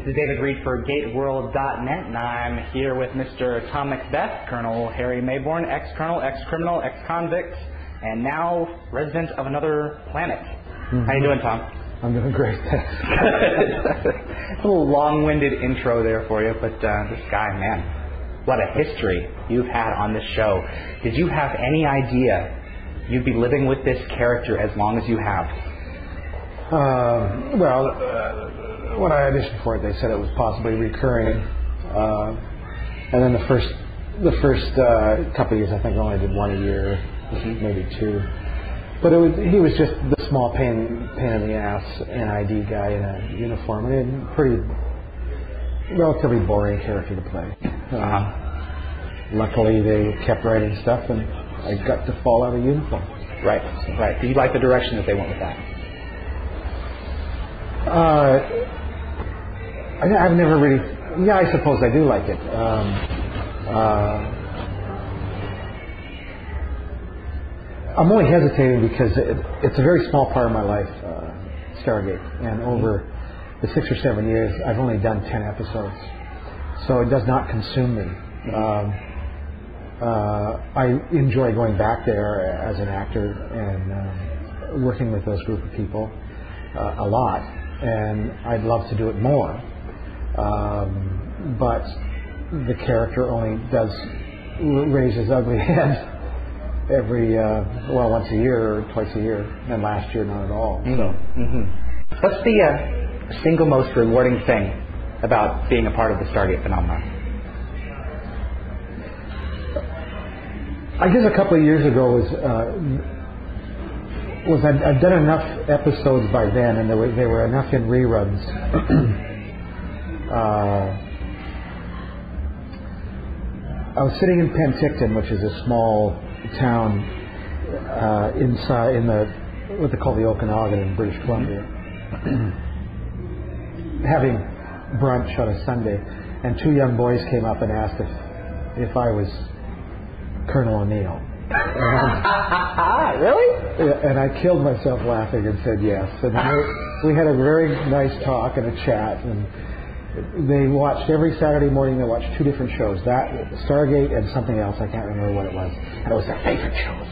This is David Read for GateWorld.net, and I'm here with Mr. Tom McBeath, Colonel Harry Maybourne, ex-colonel, ex-criminal, ex-convict, and now resident of another planet. Mm-hmm. How you doing, Tom? I'm doing great, thanks. a little long-winded intro there for you, but uh, this guy, man, what a history you've had on this show. Did you have any idea you'd be living with this character as long as you have? Uh, well, uh, when I auditioned for it, they said it was possibly recurring, uh, and then the first the first uh, couple of years, I think, I only did one a year, maybe two. But it was he was just the small pain pain in the ass NID guy in a uniform, and a pretty relatively boring character to play. Uh, luckily, they kept writing stuff, and I got to fall out of uniform. Right, right. Did you like the direction that they went with that? Uh, I, I've never really. Yeah, I suppose I do like it. Um, uh, I'm only hesitating because it, it's a very small part of my life, uh, Stargate, and over the six or seven years, I've only done ten episodes, so it does not consume me. Um, uh, I enjoy going back there as an actor and um, working with those group of people uh, a lot, and I'd love to do it more. Um, but the character only does raise his ugly head every uh, well once a year or twice a year, and last year not at all. So Mm-hmm. What's the uh, single most rewarding thing about being a part of the Stargate phenomenon? I guess a couple of years ago was uh, was I'd done enough episodes by then, and there were there were enough in reruns. uh, I was sitting in Penticton, which is a small town uh, inside in the what they call the Okanagan in British Columbia, having brunch on a Sunday, and two young boys came up and asked if if I was Colonel O'Neill. And, really? and I killed myself laughing and said yes. And we, we had a very nice talk and a chat. And they watched every Saturday morning. They watched two different shows: that Stargate and something else. I can't remember what it was. And it was their favorite shows.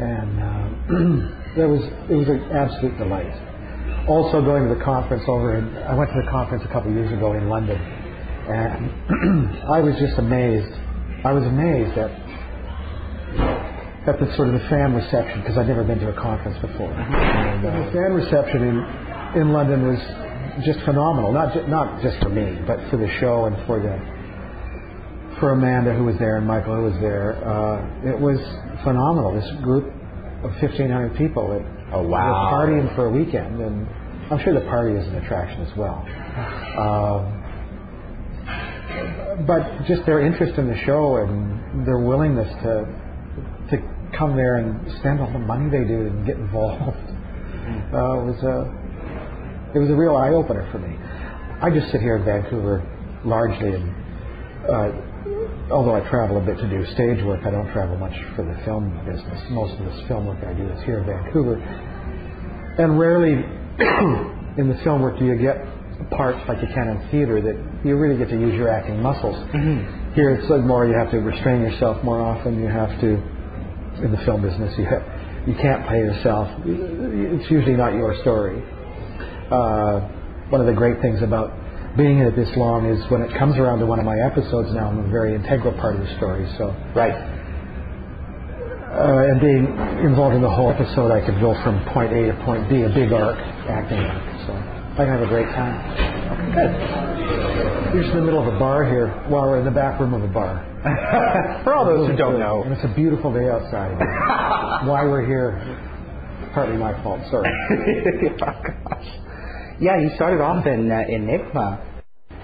And uh, it was it was an absolute delight. Also going to the conference over, in, I went to the conference a couple of years ago in London, and I was just amazed. I was amazed at at the sort of the fan reception because I'd never been to a conference before. And, uh, the fan reception in in London was just phenomenal. Not ju- not just for me, but for the show and for the for Amanda who was there and Michael who was there. Uh, it was phenomenal. This group of 1,500 people that Oh, wow. were partying for a weekend, and I'm sure the party is an attraction as well. Um, but just their interest in the show and their willingness to to come there and spend all the money they do and get involved uh, was a it was a real eye opener for me. I just sit here in Vancouver largely, and uh, although I travel a bit to do stage work, I don't travel much for the film business. Most of this film work I do is here in Vancouver, and rarely in the film work do you get parts like you can in theater that you really get to use your acting muscles. Here it's more you have to restrain yourself more often. You have to in the film business you have, you can't play yourself. It's usually not your story. Uh, one of the great things about being in it this long is when it comes around to one of my episodes now, I'm a very integral part of the story. So Right. uh, and being involved in the whole episode, I could go from point A to point B, a big arc, acting arc. So I can have a great time. Good. We're just in the middle of a bar here, while we're in the back room of a bar. For all those who don't know. And it's a beautiful day outside. Why we're here, partly my fault. Sorry. oh, gosh. Yeah, you started off in uh, Enigma,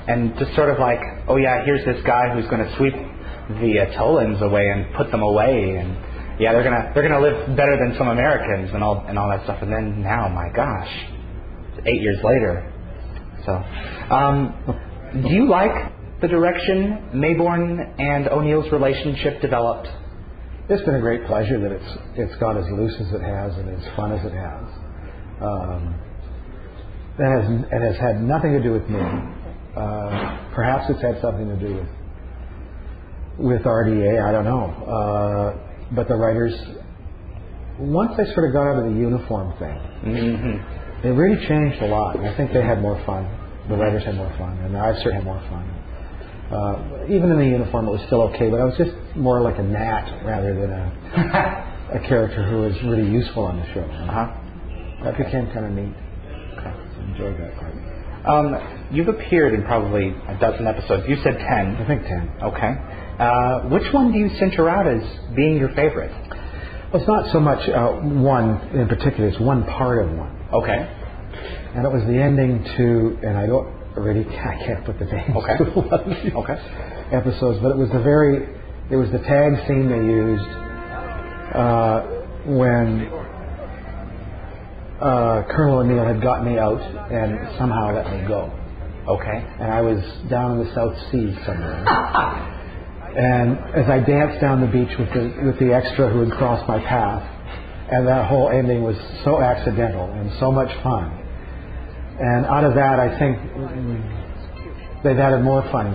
and just sort of like, oh yeah, here's this guy who's going to sweep the uh, Tollans away and put them away, and yeah, they're gonna they're gonna live better than some Americans and all and all that stuff. And then now, my gosh, eight years later. So, um, do you like the direction Maybourne and O'Neill's relationship developed? It's been a great pleasure that it's it's gone as loose as it has and as fun as it has. Um, it has it has had nothing to do with me. Uh, perhaps it's had something to do with with RDA. I don't know. Uh, but the writers, once they sort of got out of the uniform thing, Mm-hmm. it really changed a lot. And I think they had more fun. The writers had more fun, and I certainly had more fun. Uh, even in the uniform, it was still okay, but I was just more like a gnat rather than a, a character who was really useful on the show. Uh-huh. That Okay. became kind of neat. Enjoyed that part. Um, you've appeared in probably a dozen episodes. You said ten. I think 10. Okay. Uh, which one do you center out as being your favorite? Well, it's not so much uh, one in particular, it's one part of one. Okay. And it was the ending to, and I don't really, I can't put the names Okay. to these Okay. episodes, but it was the very, it was the tag scene they used uh, when uh, Colonel O'Neill had got me out and somehow let me go. Okay. And I was down in the South Seas somewhere. And as I danced down the beach with the with the extra who had crossed my path, and that whole ending was so accidental and so much fun. And out of that, I think they've added more fun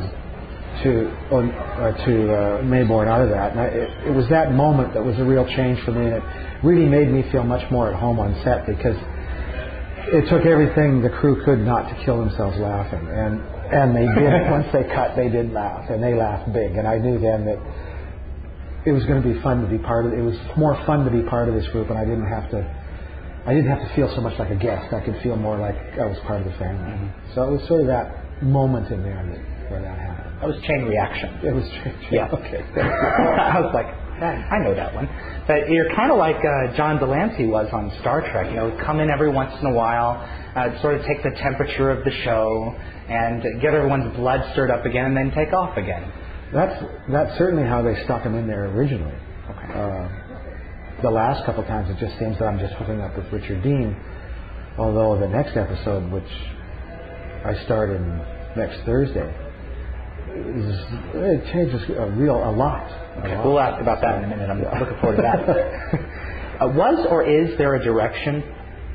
to uh, to uh, Maybourne out of that. And I, it, it was that moment that was a real change for me, and it really made me feel much more at home on set because it took everything the crew could not to kill themselves laughing, and and they did. Once they cut, they did laugh, and they laughed big. And I knew then that it was going to be fun to be part of. It was more fun to be part of this group, and I didn't have to. I didn't have to feel so much like a guest. I could feel more like I was part of the family. So it was sort of that moment in there that where that happened. That was chain reaction. It was Yeah. Okay. I was like, I know that one. But you're kind of like uh, John de Lancie was on Star Trek. You know, come in every once in a while, uh, sort of take the temperature of the show, and get everyone's blood stirred up again, and then take off again. That's that's certainly how they stuck him in there originally. Okay. Uh, the last couple times, it just seems that I'm just hooking up with Richard Dean. Although the next episode, which I start in next Thursday, is, it changes a real a lot. A lot. we'll ask about that in a minute. I'm looking forward to that. uh, was or is there a direction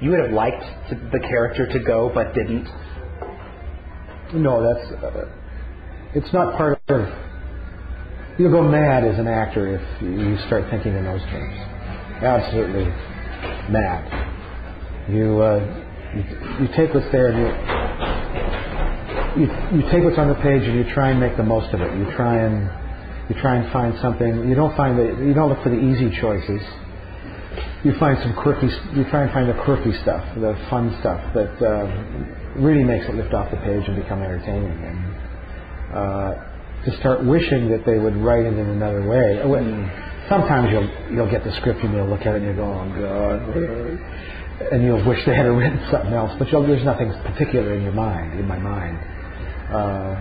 you would have liked to, the character to go but didn't? No, that's uh, it's not part of. You'll go mad as an actor if you start thinking in those terms. Absolutely mad. You uh, you, you take what's there and you, you you take what's on the page and you try and make the most of it. You try and you try and find something. You don't find the you don't look for the easy choices. You find some quirky. You try and find the quirky stuff, the fun stuff that uh, really makes it lift off the page and become entertaining. And uh, to start wishing that they would write it in another way. When, sometimes you'll you'll get the script and you'll look at it and you go, oh god, and you'll wish they had written something else. But you'll, there's nothing particular in your mind, in my mind. Uh,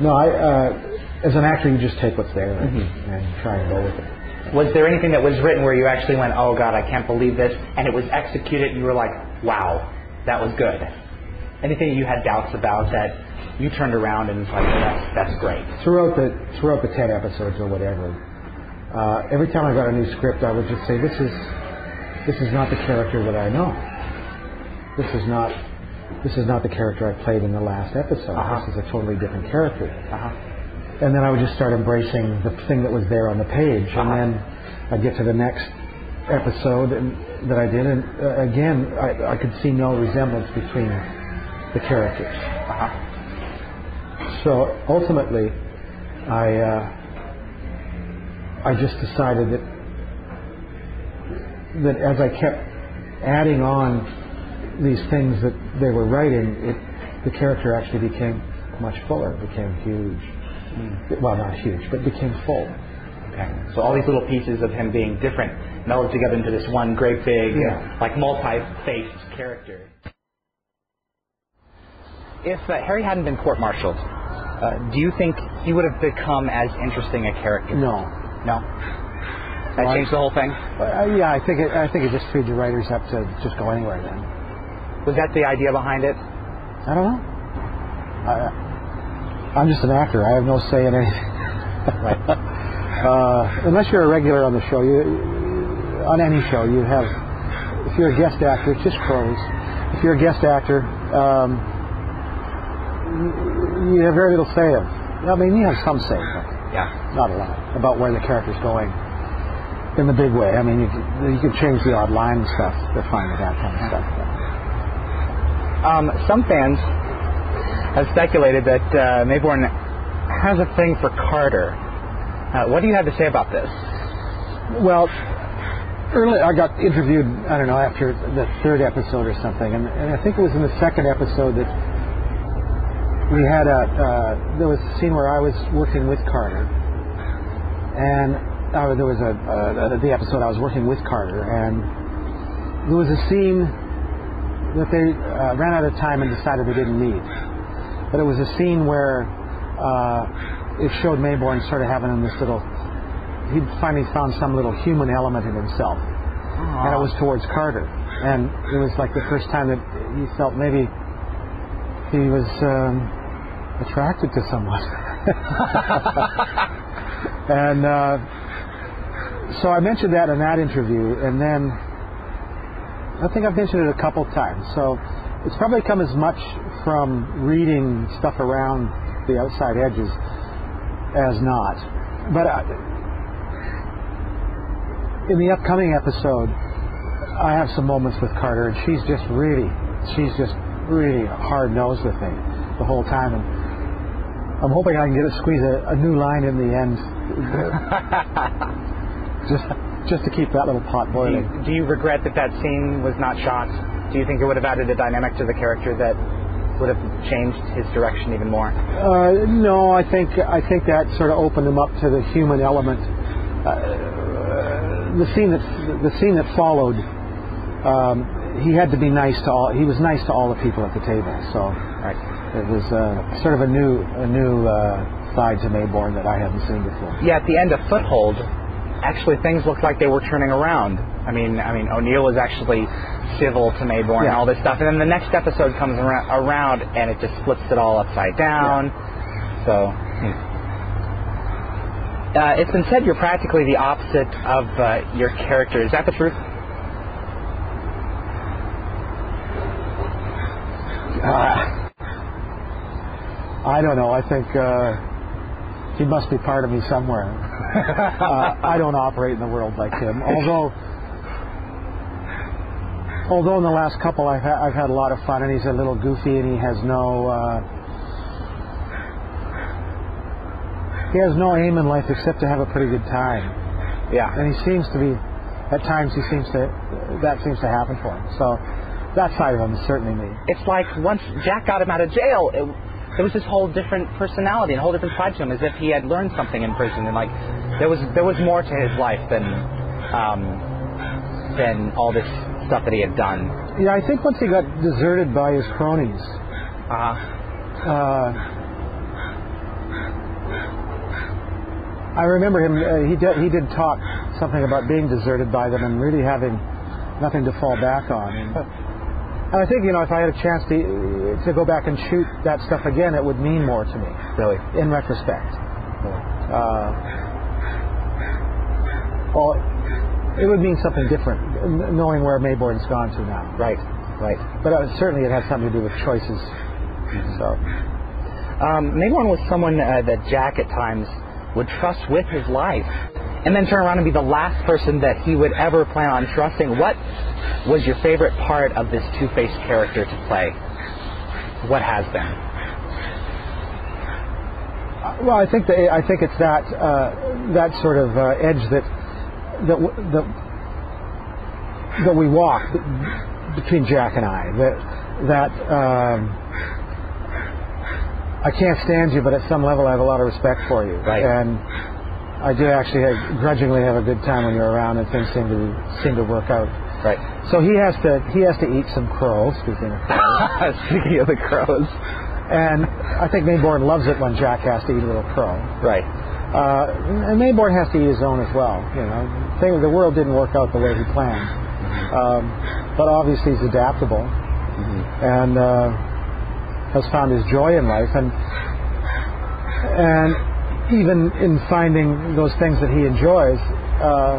no, I, uh, as an actor, you just take what's there and, and try and go with it. Was there anything that was written where you actually went, oh God, I can't believe this, and it was executed and you were like, wow, that was good? Anything you had doubts about that you turned around and was like, that's, that's great? throughout the throughout the ten episodes or whatever, uh, every time I got a new script, I would just say, "This is this is not the character that I know. This is not this is not the character I played in the last episode. Uh-huh. This is a totally different character." Uh-huh. And then I would just start embracing the thing that was there on the page, Uh-huh. and then I'd get to the next episode and, that I did, and uh, again, I, I could see no resemblance between the characters. Uh-huh. So ultimately, I uh, I just decided that that as I kept adding on these things that they were writing, it the character actually became much fuller, became huge. Well, not huge, but became full. Okay. So all these little pieces of him being different melded together into this one great big, Yeah. like multi-faced character. If uh, Harry hadn't been court-martialed, uh, do you think he would have become as interesting a character? No. No. That Why? changed the whole thing. Uh, yeah, I think it, I think it just freed the writers up to just go anywhere then. Was that the idea behind it? I don't know. I, I'm just an actor. I have no say in anything. uh, unless you're a regular on the show, you on any show, you have. If you're a guest actor, it's just prose. If you're a guest actor, um, you have very little say of. I mean, you have some say, but Yeah. not a lot about where the character's going in the big way. I mean, you can, you could change the odd line and stuff. They're fine with that kind of stuff. Um, some fans have speculated that uh, Maybourne has a thing for Carter. Uh, what do you have to say about this? Well, early I got interviewed. I don't know after the third episode or something, and, and I think it was in the second episode that we had a uh, there was a scene where I was working with Carter, and uh, there was a uh, the episode I was working with Carter, and there was a scene that they uh, ran out of time and decided they didn't need. But it was a scene where uh, it showed Maybourne sort of having this little. He finally found some little human element in himself, and it was towards Carter. And it was like the first time that he felt maybe he was um, attracted to someone. and uh, so I mentioned that in that interview, and then I think I've mentioned it a couple times. So it's probably come as much from reading stuff around the outside edges as not. But uh, in the upcoming episode, I have some moments with Carter, and she's just really, she's just really hard nosed with me the whole time. And I'm hoping I can get to squeeze a, a new line in the end, just just to keep that little pot Do boiling. you, do you regret that that scene was not shot? Do you think it would have added a dynamic to the character that would have changed his direction even more? Uh, no, I think I think that sort of opened him up to the human element. Uh, the scene that the scene that followed, um, he had to be nice to all. He was nice to all the people at the table. So Right. it was uh, sort of a new a new uh, side to Maybourne that I hadn't seen before. Yeah, at the end of Foothold, actually things looked like they were turning around. I mean, I mean O'Neill was actually civil to Maybourne and all this stuff, and then the next episode comes around, around and it just flips it all upside down. So. Uh, it's been said you're practically the opposite of uh, your character. Is that the truth? Uh, I don't know. I think uh, he must be part of me somewhere. Uh, I don't operate in the world like him. Although, although in the last couple I've, ha- I've had a lot of fun, and he's a little goofy, and he has no uh, he has no aim in life except to have a pretty good time. Yeah. And he seems to be, at times, he seems to that seems to happen for him. So that side of him is certainly me. It's like once Jack got him out of jail, it, there was this whole different personality and a whole different side to him, as if he had learned something in prison, and like there was there was more to his life than um, than all this stuff that he had done. Yeah, I think once he got deserted by his cronies, Uh, uh, I remember him. Uh, he did he did talk something about being deserted by them and really having nothing to fall back on. And, and I think you know if I had a chance to to go back and shoot that stuff again, it would mean more to me really. in retrospect. Uh, well, it would mean something different, knowing where Maybourne's gone to now. Right. Right. But uh, certainly it had something to do with choices. So. Um, Maybourne was someone uh, that Jack at times would trust with his life, and then turn around and be the last person that he would ever plan on trusting. What was your favorite part of this two-faced character to play? What has been? Well, I think the, I think it's that uh, that sort of uh, edge that that w- that that we walk between Jack and I. That that um, I can't stand you, but at some level I have a lot of respect for you. Right. And I do actually have, grudgingly have a good time when you're around, and things seem to seem to work out. Right. So he has to he has to eat some crow. Speaking of crow. Speaking of the crows. And I think Maybourne loves it when Jack has to eat a little crow. Right. Uh, and Maybourne has to eat his own as well. You know, thing, the world didn't work out the way he planned, um, but obviously he's adaptable and uh, has found his joy in life, and and even in finding those things that he enjoys, uh,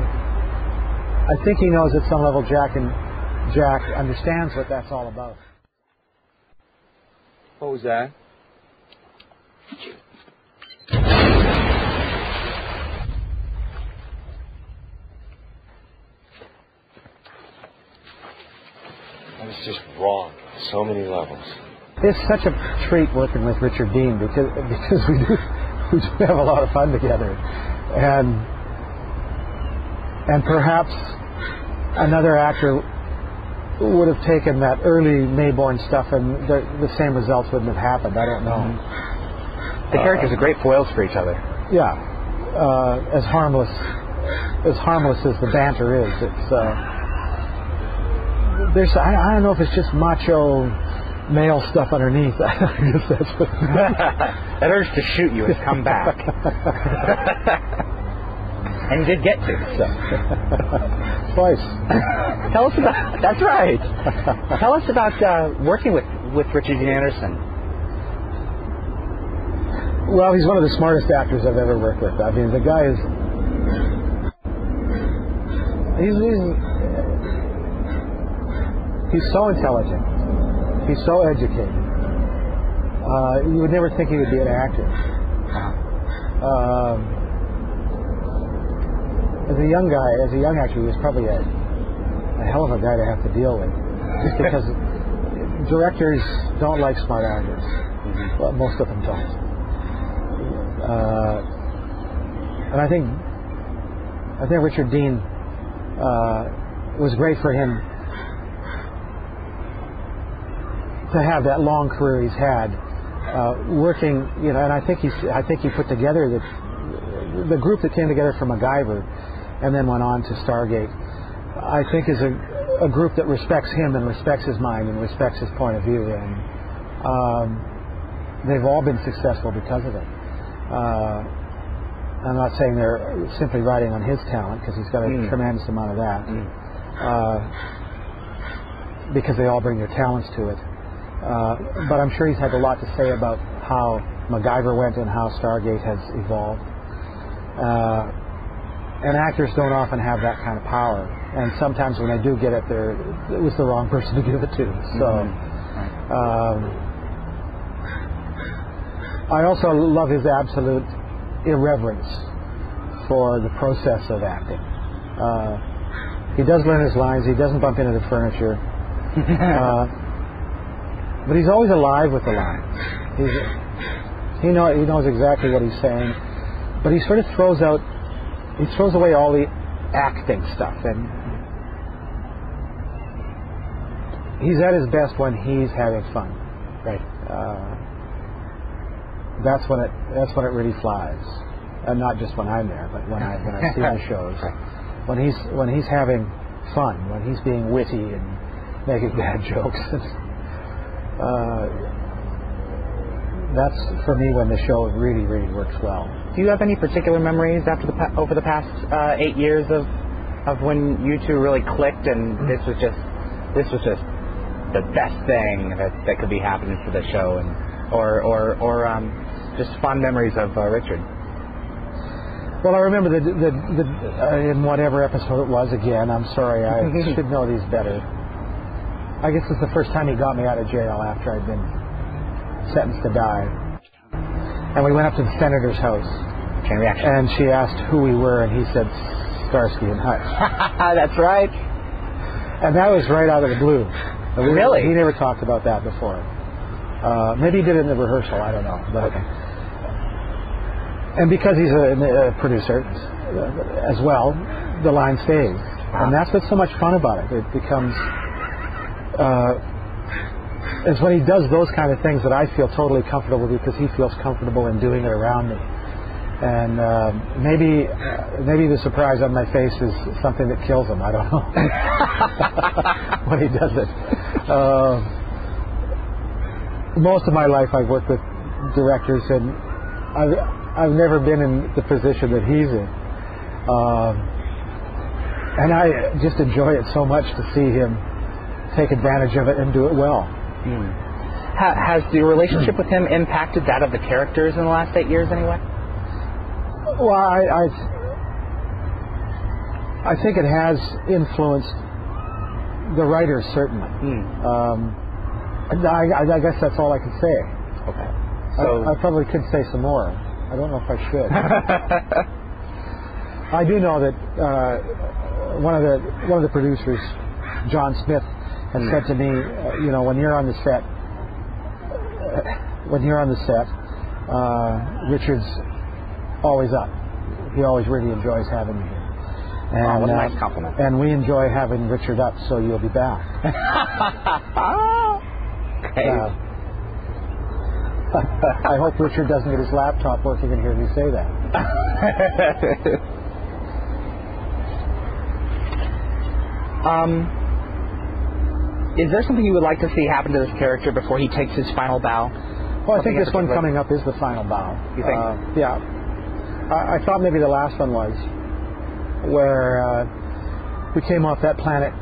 I think he knows at some level Jack and Jack understands what that's all about. What was that? That was just wrong on so many levels. It's such a treat working with Richard Dean because because we do we do have a lot of fun together, and and perhaps another actor would have taken that early Maybourne stuff and the, the same results wouldn't have happened. I don't know. The characters are great foils for each other. Yeah, uh, as harmless as harmless as the banter is, it's uh, there's I, I don't know if it's just macho male stuff underneath. I guess that's what. that urge to shoot you has come back. and did get to. So. Twice. Tell us about. That's right. Tell us about uh, working with with Richard Dean Anderson. Well, he's one of the smartest actors I've ever worked with. I mean, the guy is. He's he's, he's so intelligent. He's so educated. Uh, you would never think he would be an actor. Um, as a young guy, as a young actor, he was probably a, a hell of a guy to have to deal with. Just because directors don't like smart actors. Well, most of them don't. Uh, and I think I think Richard Dean uh, was great for him to have that long career he's had, uh, working. You know, and I think he's I think he put together the the group that came together for MacGyver, and then went on to Stargate. I think is a a group that respects him and respects his mind and respects his point of view, and um, they've all been successful because of it. Uh, I'm not saying they're simply riding on his talent because he's got a Mm. tremendous amount of that, Mm. uh, because they all bring their talents to it. Uh, but I'm sure he's had a lot to say about how MacGyver went and how Stargate has evolved. Uh, and actors don't often have that kind of power, and sometimes when they do get it, they're, it was the wrong person to give it to. So. Um, I also love his absolute irreverence for the process of acting. Uh, he does learn his lines. He doesn't bump into the furniture. uh, but he's always alive with the line. He's, he know he knows exactly what he's saying, but he sort of throws out he throws away all the acting stuff, and he's at his best when he's having fun. Right. Uh, that's when it that's when it really flies, and not just when I'm there, but when I when I see the shows. When he's when he's having fun, when he's being witty and making bad jokes. Uh, that's for me when the show really really works well. Do you have any particular memories after the pa- over the past uh, eight years of of when you two really clicked and this was just this was just the best thing that, that could be happening for the show and or or or um, just fond memories of uh, Richard. Well, I remember the, the, the uh, in whatever episode it was. Again, I'm sorry, I should know these better. I guess it's the first time he got me out of jail after I'd been sentenced to die. And we went up to the senator's house, Chain reaction. and she asked who we were, and he said Starsky and Hutch. That's right. And that was right out of the blue. We- Really? He never talked about that before. Uh, maybe he did it in the rehearsal. I don't know. But Okay. and because he's a, a producer uh, as well, the line stays, Wow. and that's what's so much fun about it. It becomes uh, it's when he does those kind of things that I feel totally comfortable because he feels comfortable in doing it around me. And uh, maybe uh, maybe the surprise on my face is something that kills him. I don't know when he does it. Uh, most of my life, I've worked with directors, and I've I've never been in the position that he's in. Um, and I just enjoy it so much to see him take advantage of it and do it well. Ha- has the relationship with him impacted that of the characters in the last eight years anyway? Well, I, I, I think it has influenced the writers certainly. Hmm. Um, and I, I, I guess that's all I can say. Okay. So I, I probably could say some more. I don't know if I should. I do know that uh, one of the one of the producers, John Smith, Hmm. said to me, uh, you know, when you're on the set, uh, when you're on the set, uh, Richard's always up. He always really enjoys having you here. And, Oh, what a uh, nice compliment. And we enjoy having Richard up, so you'll be back. okay. Uh, I hope Richard doesn't get his laptop working and hear me say that. um, is there something you would like to see happen to this character before he takes his final bow? Well, I think Something this one coming up is the final bow. You think? Uh, yeah. I, I thought maybe the last one was where uh, we came off that planet.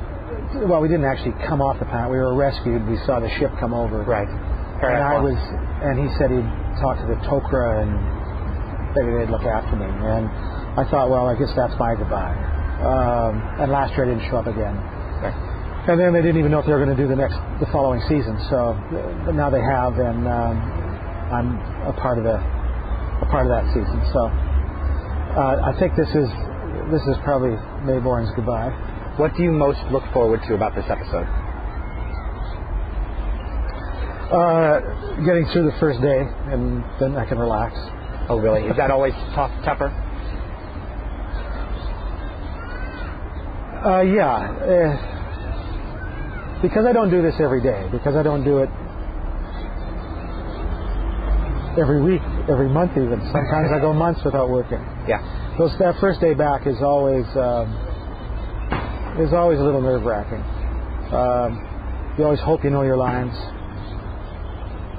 Well, we didn't actually come off the planet. We were rescued. We saw the ship come over. Right. And I was, and he said he'd talk to the Tok'ra and maybe they'd look after me. And I thought, well, I guess that's my goodbye. Um, and last year I didn't show up again. And then they didn't even know if they were going to do the next, the following season. So but now they have, and um, I'm a part of the, a part of that season. So uh, I think this is, this is probably Maybourne's goodbye. What do you most look forward to about this episode? Uh, getting through the first day, and then I can relax. Oh, really? Is that always tough, tougher? Uh, yeah. Uh, because I don't do this every day, because I don't do it every week, every month even. Sometimes I go months without working. Yeah. Those, that first day back is always um, is always a little nerve wracking. Um, you always hope you know your lines.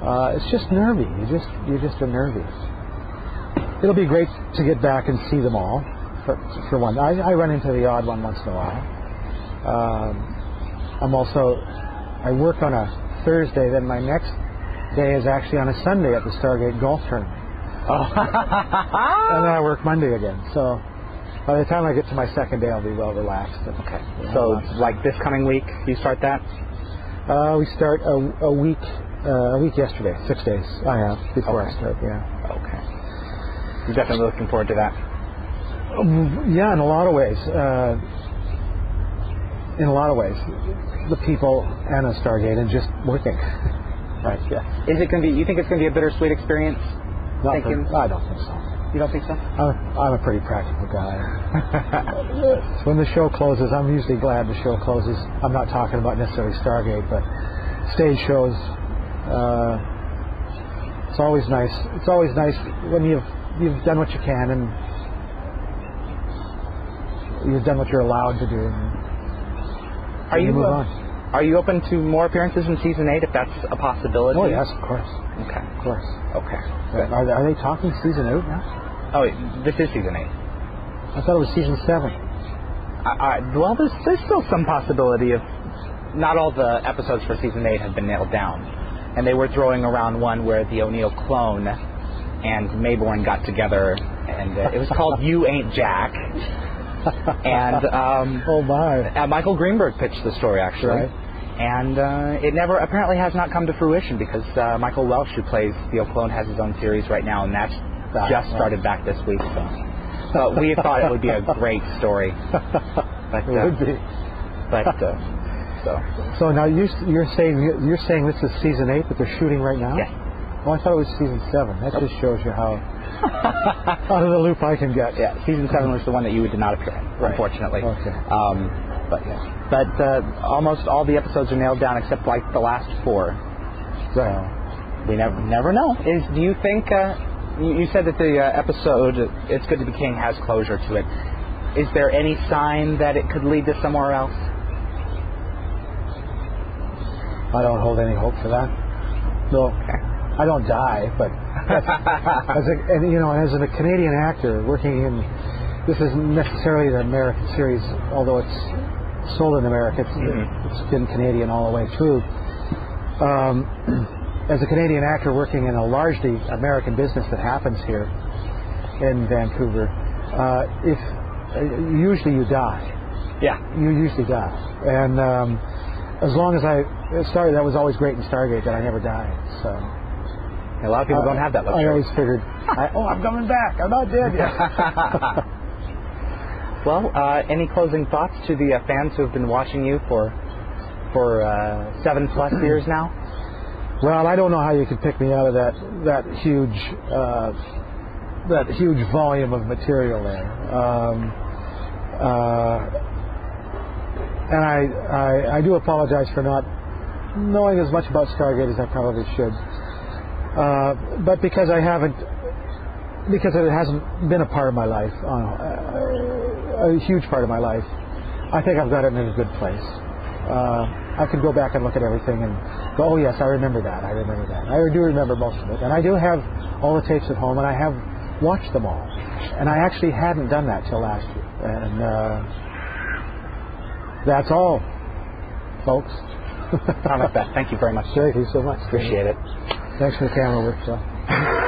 Uh, it's just nervy. You just you just are nervy. It'll be great to get back and see them all. For, for one, I, I run into the odd one once in a while. Um, I'm also I work on a Thursday. Then my next day is actually on a Sunday at the Stargate Golf Tournament Oh. and then I work Monday again. So by the time I get to my second day, I'll be well relaxed. okay. So, like this coming week, you start that? uh, we start a, a week uh, a week yesterday, six days I have before Okay. I start. Yeah, Okay. You're definitely looking forward to that. Um, yeah, in a lot of ways. Uh, in a lot of ways, the people and a Stargate and just working. Right. Yeah. Is it going to be? You think it's going to be a bittersweet experience? Not Thinking- for- I don't think so. You don't think so? I'm, I'm a pretty practical guy. when the show closes, I'm usually glad the show closes. I'm not talking about necessarily Stargate, but stage shows. Uh, it's always nice. It's always nice when you've you've done what you can and you've done what you're allowed to do. Are you move uh, on? Are you open to more appearances in season eight if that's a possibility? Oh yes, of course, Okay. of course. Okay. Are, are they talking season eight now? Oh, this is season eight. I thought it was season seven. I, I, well, there's, there's still some possibility of not all the episodes for season eight have been nailed down, and they were throwing around one where the O'Neill clone and Maybourne got together, and uh, it was called "You Ain't Jack." And um, oh my. uh, Michael Greenburg pitched the story actually, Right. and uh, it never apparently has not come to fruition because uh, Michael Welch, who plays the clone, has his own series right now, and that's Ah, just right. started back this week. So, but we thought it would be a great story. But, it uh, would be. but uh, so So now you, you're saying you're saying this is season eight but they're shooting right now? Yes. Oh, I thought it was season seven. That just shows you how out of the loop I can get. yeah, season seven was the one that you did not appear in, Right. unfortunately. Okay. Um, but yeah, but uh, almost all the episodes are nailed down except like the last four. Right. We never never know. Is do you think? Uh, you, you said that the uh, episode "It's Good to Be King" has closure to it. Is there any sign that it could lead to somewhere else? I don't hold any hope for that. No. I don't die, but as a and you know, as a Canadian actor working in this isn't necessarily an American series, although it's sold in America. It's, Mhm. it's been Canadian all the way through. Um, as a Canadian actor working in a largely American business that happens here in Vancouver, uh, if uh, usually you die, Yeah. you usually die, and um, as long as I started, that was always great in Stargate that I never died. So A lot of people don't have that luxury. I always figured, I, oh, I'm coming back. I'm not dead yet. well, uh, any closing thoughts to the uh, fans who have been watching you for for uh, seven plus years now? Well, I don't know how you could pick me out of that that huge uh, that huge volume of material there. Um, uh, and I, I I do apologize for not knowing as much about Stargate as I probably should. Uh, but because I haven't, because it hasn't been a part of my life, uh, a huge part of my life, I think I've got it in a good place. Uh, I can go back and look at everything and go, oh yes, I remember that. I remember that. I do remember most of it, and I do have all the tapes at home, and I have watched them all. And I actually hadn't done that till last year, and uh, that's all, folks. Tom McBeath, thank you very much. Thank you so much. Appreciate it. Thanks for the camera work, so.